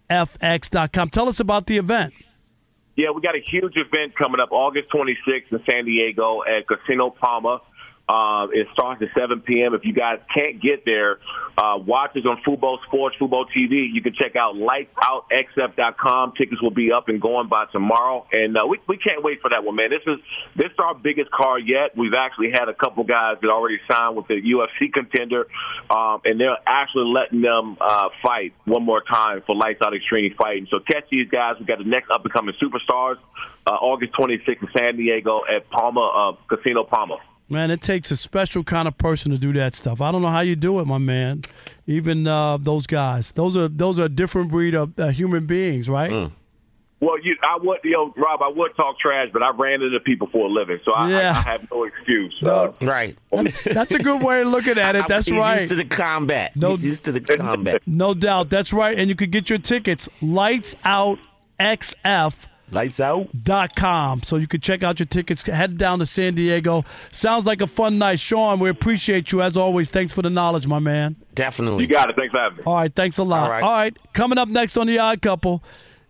Speaker 7: lightsoutxf.com. Tell us about the event.
Speaker 18: Yeah, we got a huge event coming up August 26th in San Diego at Casino Pala. Uh, it starts at 7 p.m. If you guys can't get there, uh, watch us on Fubo Sports, Fubo TV. You can check out lightsoutxf.com. Tickets will be up and going by tomorrow, and uh, we we can't wait for that one, man. This is this is our biggest card yet. We've actually had a couple guys that already signed with the UFC contender, um, and they're actually letting them uh, fight one more time for Lights Out Xtreme Fighting. So catch these guys. We've got the next up and coming superstars, uh, August 26th in San Diego at Pala uh, Casino Pala.
Speaker 7: Man, it takes a special kind of person to do that stuff. I don't know how you do it, my man. Even uh, those guys, those are those are a different breed of uh, human beings, right?
Speaker 18: Mm. Well, you, I would, you know, Rob, I would talk trash, but I ran into people for a living, so I,
Speaker 7: Yeah.
Speaker 18: I, I have no excuse.
Speaker 7: No.
Speaker 18: Uh,
Speaker 8: right. [laughs]
Speaker 7: That's a good way of looking at it. That's
Speaker 8: He's
Speaker 7: right.
Speaker 8: used to the combat.
Speaker 7: No-
Speaker 8: He's used to the combat. [laughs]
Speaker 7: No doubt. That's right. And you can get your tickets, Lights Out XF.
Speaker 8: Lights out.
Speaker 7: Dot com. So you can check out your tickets. Head down to San Diego. Sounds like a fun night. Shawne, we appreciate you as always. Thanks for the knowledge, my man.
Speaker 8: Definitely.
Speaker 18: You got it. Thanks for having me.
Speaker 7: All right, thanks a lot.
Speaker 8: All right.
Speaker 7: coming up next on the Odd Couple,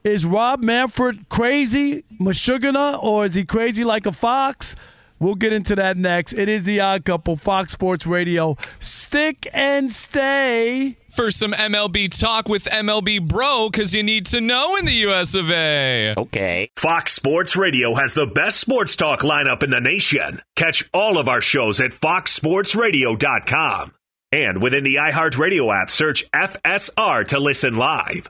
Speaker 7: is Rob Manfred crazy, Meshuggah, or is he crazy like a fox? We'll get into that next. It is the Odd Couple, Fox Sports Radio. Stick and stay.
Speaker 9: For some MLB talk with MLB Bro, because you need to know in the US of A.
Speaker 8: Okay.
Speaker 10: Fox Sports Radio has the best sports talk lineup in the nation. Catch all of our shows at foxsportsradio.com. And within the iHeartRadio app, search FSR to listen live.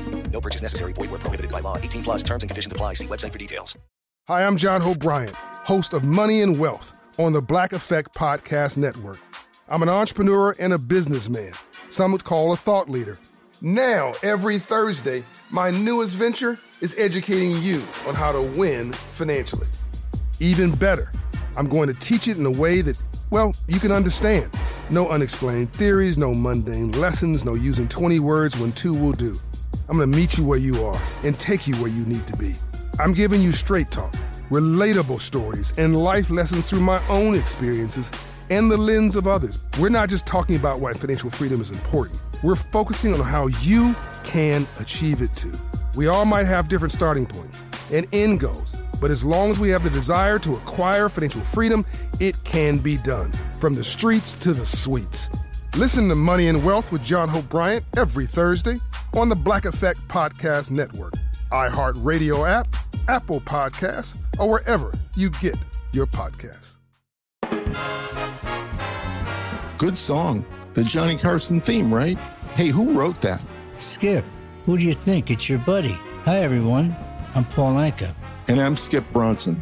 Speaker 5: No purchase necessary. Void where prohibited by law. 18 plus terms and conditions apply. See website for details.
Speaker 6: Hi, I'm John Hope Bryant, host of Money and Wealth on the Black Effect Podcast Network. I'm an entrepreneur and a businessman. Some would call a thought leader. Now, every Thursday, my newest venture is educating you on how to win financially. Even better, I'm going to teach it in a way that, well, you can understand. No unexplained theories, no mundane lessons, no using 20 words when two will do. I'm to meet you where you are and take you where you need to be. I'm giving you straight talk, relatable stories, and life lessons through my own experiences and the lens of others. We're not just talking about why financial freedom is important, we're focusing on how you can achieve it too. We all might have different starting points and end goals, but as long as we have the desire to acquire financial freedom, it can be done. From the streets to the suites. Listen to Money and Wealth with John Hope Bryant every Thursday on the Black Effect Podcast Network, iHeartRadio app, Apple Podcasts, or wherever you get your podcasts.
Speaker 13: Good song. The Johnny Carson theme, right? Hey, who wrote that?
Speaker 14: Skip, who do you think? It's your buddy. Hi, everyone. I'm Paul Anka.
Speaker 13: And I'm Skip Bronson.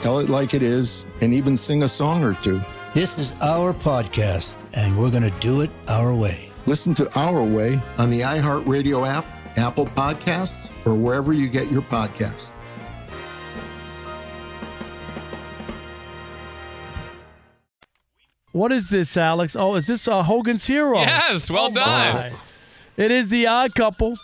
Speaker 13: tell it like it is, and even sing a song or two.
Speaker 14: This is our podcast, and we're going to do it our way.
Speaker 13: Listen to Our Way on the iHeartRadio app, Apple Podcasts, or wherever you get your podcasts.
Speaker 7: What is this, Alex? Oh, is this uh, Hogan's Hero?
Speaker 9: Yes, well
Speaker 7: Oh,
Speaker 9: done.
Speaker 7: my. It is the Odd Couple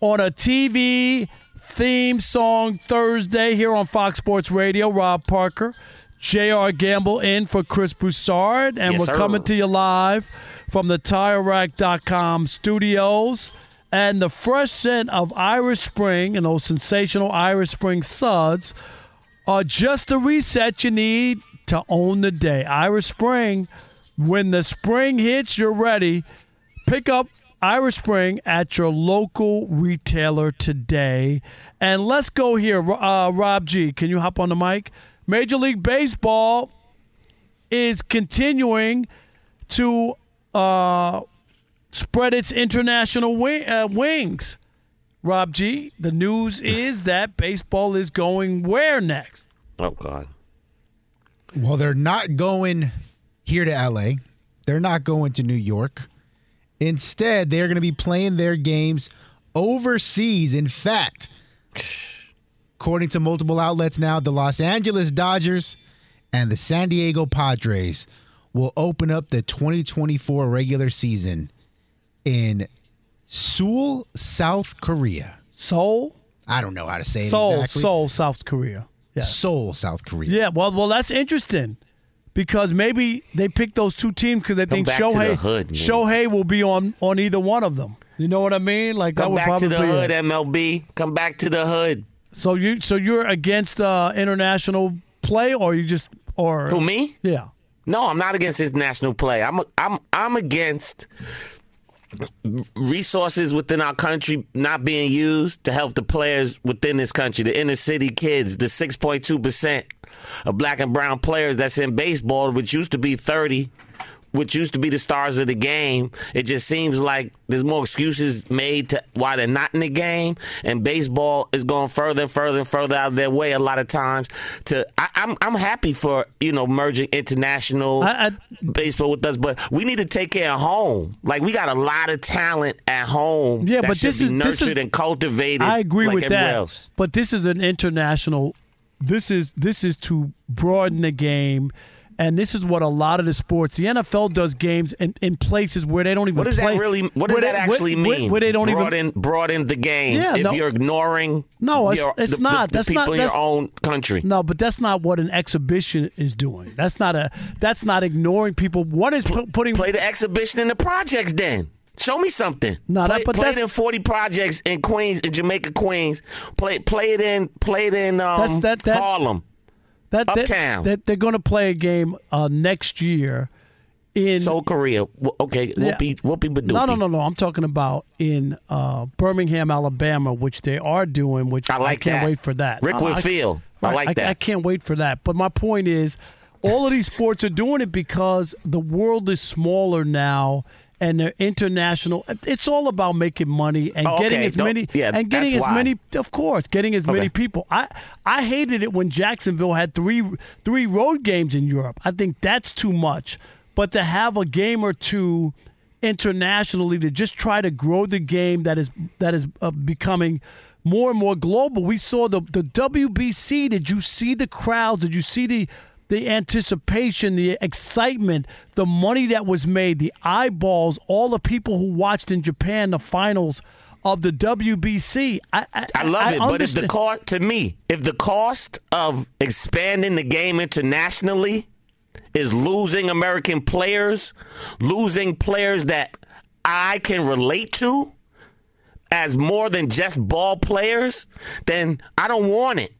Speaker 7: on a TV theme song Thursday here on Fox Sports Radio. Rob Parker, J.R. Gamble in for Chris Broussard, and
Speaker 8: Yes,
Speaker 7: we're
Speaker 8: sir.
Speaker 7: coming to you live from the TireRack.com studios. And the fresh scent of Irish Spring and those sensational Irish Spring suds are just the reset you need to own the day. Irish Spring, when the spring hits, you're ready. Pick up Irish Spring at your local retailer today. And let's go here. Uh, Rob G, can you hop on the mic? Major League Baseball is continuing to uh, spread its international wi- uh, wings. Rob G, the news [laughs] is that baseball is going where next?
Speaker 8: Oh God.
Speaker 19: Well, they're not going here to LA. They're not going to New York. Instead, they're going to be playing their games overseas. In fact, according to multiple outlets now, the Los Angeles Dodgers and the San Diego Padres will open up the 2024 regular season in Seoul, South Korea.
Speaker 7: Seoul?
Speaker 19: I don't know how to say it
Speaker 7: Seoul,
Speaker 19: exactly.
Speaker 7: Seoul, South Korea. Yeah.
Speaker 19: Seoul, South Korea.
Speaker 7: Yeah, well, well, that's interesting because maybe they picked those two teams because they
Speaker 8: Come
Speaker 7: think
Speaker 8: to the
Speaker 7: Shohei
Speaker 8: hood.
Speaker 7: Shohei will be on on either one of them. You know what I mean? Like that
Speaker 8: Come
Speaker 7: would
Speaker 8: back to
Speaker 7: probably
Speaker 8: the
Speaker 7: be
Speaker 8: hood,
Speaker 7: it.
Speaker 8: MLB. Come back to the hood.
Speaker 7: So you so you're against uh, international play, or you just or
Speaker 8: Who me?
Speaker 7: Yeah.
Speaker 8: No, I'm not against international play. I'm I'm I'm against resources within our country not being used to help the players within this country, the inner city kids, the 6.2 percent of black and brown players that's in baseball, which used to be 30. Which used to be the stars of the game. It just seems like there's more excuses made to why they're not in the game, and baseball is going further and further and further out of their way a lot of times. To I, I'm I'm happy for you know merging international baseball with us, but we need to take care of home. Like we got a lot of talent at home.
Speaker 7: Yeah,
Speaker 8: that
Speaker 7: but this
Speaker 8: be
Speaker 7: is- this
Speaker 8: nurtured
Speaker 7: is-
Speaker 8: and cultivated.
Speaker 7: I agree
Speaker 8: like
Speaker 7: with
Speaker 8: everywhere
Speaker 7: that.
Speaker 8: Else.
Speaker 7: But this is an international. This is this is to broaden the game, and this is what a lot of the sports. The NFL does games in, in places where they don't even.
Speaker 8: What does
Speaker 7: play,
Speaker 8: that really? What does that
Speaker 7: they-
Speaker 8: actually
Speaker 7: where-
Speaker 8: mean?
Speaker 7: Where, they don't even.
Speaker 8: broaden, broaden the game.
Speaker 7: Yeah,
Speaker 8: if
Speaker 7: no.
Speaker 8: you're ignoring
Speaker 7: No, it's,
Speaker 8: your-
Speaker 7: it's
Speaker 8: the-
Speaker 7: not.
Speaker 8: the,
Speaker 7: that's
Speaker 8: the people
Speaker 7: not.
Speaker 8: in your own country.
Speaker 7: No, but that's not what an exhibition is doing. That's not a. That's not ignoring people. One is pu- putting.
Speaker 8: Play the exhibition in the projects. Then show me something.
Speaker 7: No,
Speaker 8: play,
Speaker 7: that- but
Speaker 8: play
Speaker 7: that's-
Speaker 8: it in forty projects in Queens, in Jamaica, Queens. Play play it in play it in um,
Speaker 7: That's- that- that-
Speaker 8: Harlem.
Speaker 7: That, that-
Speaker 8: Uptown.
Speaker 7: That, they're going to play a game uh, next year in
Speaker 8: Seoul, Korea. Okay,
Speaker 7: Yeah.
Speaker 8: whoopie badoopie.
Speaker 7: No, no, no, no. I'm talking about in uh, Birmingham, Alabama, which they are doing. Which I,
Speaker 8: like
Speaker 7: can't
Speaker 8: that.
Speaker 7: wait for that.
Speaker 8: Rickwood
Speaker 7: I-
Speaker 8: Field. I
Speaker 7: right,
Speaker 8: like that.
Speaker 7: I, can't wait for that. But my point is, all of these sports are doing it because the world is smaller now. And they're international. It's all about making money and
Speaker 8: Oh,
Speaker 7: getting
Speaker 8: okay.
Speaker 7: as
Speaker 8: Don't-
Speaker 7: many
Speaker 8: yeah,
Speaker 7: and getting as
Speaker 8: why.
Speaker 7: many. Of course, getting as many people. I I hated it when Jacksonville had three three road games in Europe. I think that's too much. But to have a game or two internationally to just try to grow the game that is that is uh, becoming more and more global. We saw the the WBC. Did you see the crowds? Did you see the the anticipation, the excitement, the money that was made, the eyeballs, all the people who watched in Japan the finals of the WBC. I I,
Speaker 8: I love it, but if the cost to me, if the cost of expanding the game internationally is losing American players, losing players that I can relate to as more than just ball players, then I don't want it.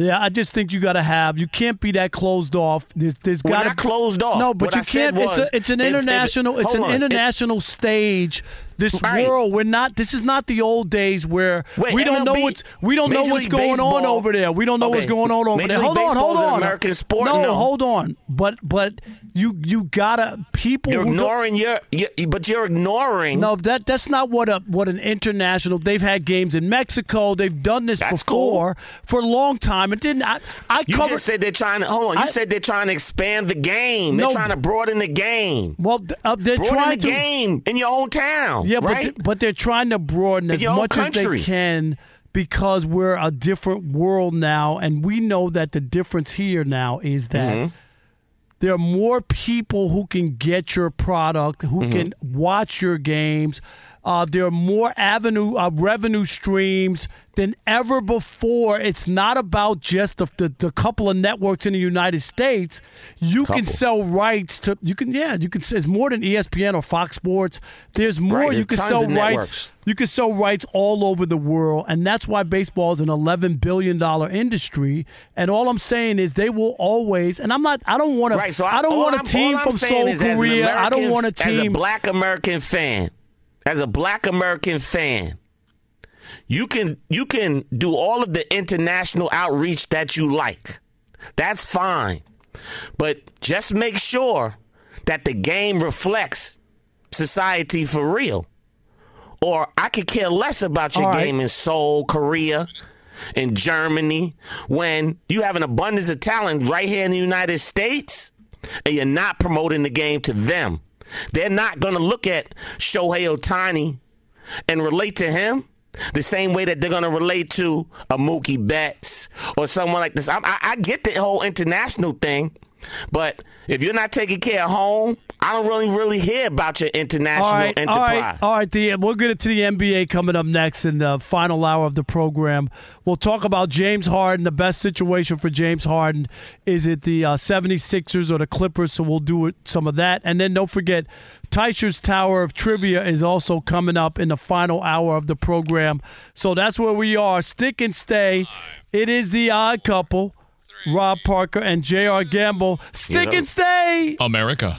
Speaker 7: Yeah, I just think you got to have. You can't be that closed off. There's, there's got
Speaker 8: not closed off.
Speaker 7: No, but
Speaker 8: What
Speaker 7: you
Speaker 8: I
Speaker 7: can't. It's, a, it's an
Speaker 8: if- if-
Speaker 7: international. it's an
Speaker 8: on. If-
Speaker 7: international stage. This
Speaker 8: Right.
Speaker 7: world, we're not. This is not the old days where
Speaker 8: Wait,
Speaker 7: we don't know what's we don't know what's
Speaker 8: League
Speaker 7: going on over there. We don't know what's going on over
Speaker 8: Major
Speaker 7: there.
Speaker 8: League
Speaker 7: Hold on, hold on.
Speaker 8: American sport,
Speaker 7: No,
Speaker 8: no.
Speaker 7: hold on. But but you you gotta people.
Speaker 8: You're ignoring your, you but you're ignoring.
Speaker 7: No, that that's not what a what an international. They've had games in Mexico. They've done this
Speaker 8: That's
Speaker 7: before for a long time. It didn't. I, I
Speaker 8: You
Speaker 7: covered.
Speaker 8: just said they're trying to hold on. You
Speaker 7: I-
Speaker 8: said they're trying to expand the game. They're
Speaker 7: No.
Speaker 8: trying to broaden the game.
Speaker 7: well, uh, they're
Speaker 8: broaden
Speaker 7: trying
Speaker 8: the
Speaker 7: to
Speaker 8: game in your own town.
Speaker 7: Yeah, but
Speaker 8: right.
Speaker 7: th- but they're trying to broaden
Speaker 8: In
Speaker 7: as much as they can because we're a different world now, and we know that the difference here now is that.
Speaker 8: Mm-hmm.
Speaker 7: There are more people who can get your product, who
Speaker 8: Mm-hmm.
Speaker 7: can watch your games. Uh, there are more avenue uh, revenue streams than ever before. It's not about just the, the, the couple of networks in the United States. You can sell rights to you can yeah you can. It's more than ESPN or Fox Sports. There's more
Speaker 8: Right,
Speaker 7: you
Speaker 8: there's
Speaker 7: can sell rights.
Speaker 8: networks.
Speaker 7: You can sell rights all over the world, and that's why baseball is an eleven billion dollar industry. And all I'm saying is they will always. And I'm not. I don't want to.
Speaker 8: Right. So
Speaker 7: I don't want a team
Speaker 8: I'm
Speaker 7: from
Speaker 8: saying
Speaker 7: Seoul,
Speaker 8: is as an
Speaker 7: Korea. I don't want a team.
Speaker 8: As a black American fan, as a black American fan, you can you can do all of the international outreach that you like. That's fine. But just make sure that the game reflects society for real. Or I could care less about your
Speaker 7: right.
Speaker 8: game in Seoul, Korea, in Germany, when you have an abundance of talent right here in the United States and you're not promoting the game to them. They're not going to look at Shohei Ohtani and relate to him the same way that they're going to relate to a Mookie Betts or someone like this. I, I, I get the whole international thing, but if you're not taking care of home, I don't really, really hear about your international
Speaker 7: All right,
Speaker 8: enterprise.
Speaker 7: right, all right. The, we'll get into the NBA coming up next in the final hour of the program. We'll talk about James Harden. The best situation for James Harden is it the uh, 76ers or the Clippers? So we'll do it, some of that. And then don't forget, Teicher's Tower of Trivia is also coming up in the final hour of the program. So that's where we are. Stick and stay. It is the odd couple, Rob Parker and J.R. Gamble. Stick and stay.
Speaker 9: America.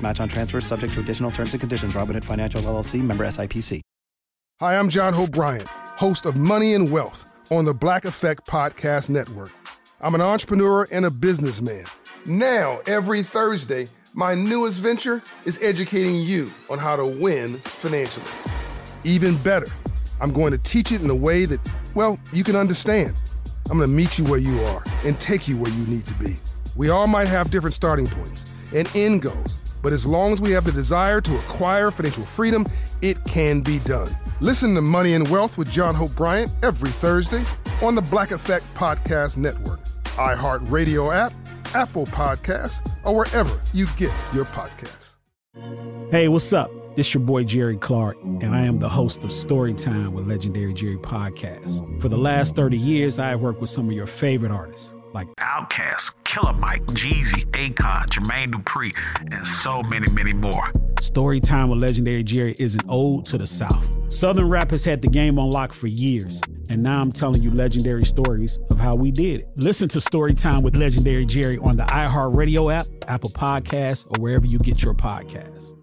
Speaker 20: Match on transfers subject to additional terms and conditions. Robinhood Financial LLC member SIPC.
Speaker 6: Hi, I'm John Hope Bryant, host of Money and Wealth on the Black Effect Podcast Network. I'm an entrepreneur and a businessman. Now, every Thursday, my newest venture is educating you on how to win financially. Even better, I'm going to teach it in a way that, well, you can understand. I'm going to meet you where you are and take you where you need to be. We all might have different starting points and end goals, but as long as we have the desire to acquire financial freedom, it can be done. Listen to Money and Wealth with John Hope Bryant every Thursday on the Black Effect Podcast Network, iHeartRadio app, Apple Podcasts, or wherever you get your podcasts.
Speaker 21: Hey, what's up? This your boy Jerry Clark, and I am the host of Storytime with Legendary Jerry Podcast. For the last 30 years, I have worked with some of your favorite artists like
Speaker 22: Outkast, Killer Mike, Jeezy, Akon, Jermaine Dupri, and so many, many more.
Speaker 21: Storytime with Legendary Jerry is an ode to the South. Southern rap has had the game on lock for years, and now I'm telling you legendary stories of how we did it. Listen to Storytime with Legendary Jerry on the iHeartRadio app, Apple Podcasts, or wherever you get your podcasts.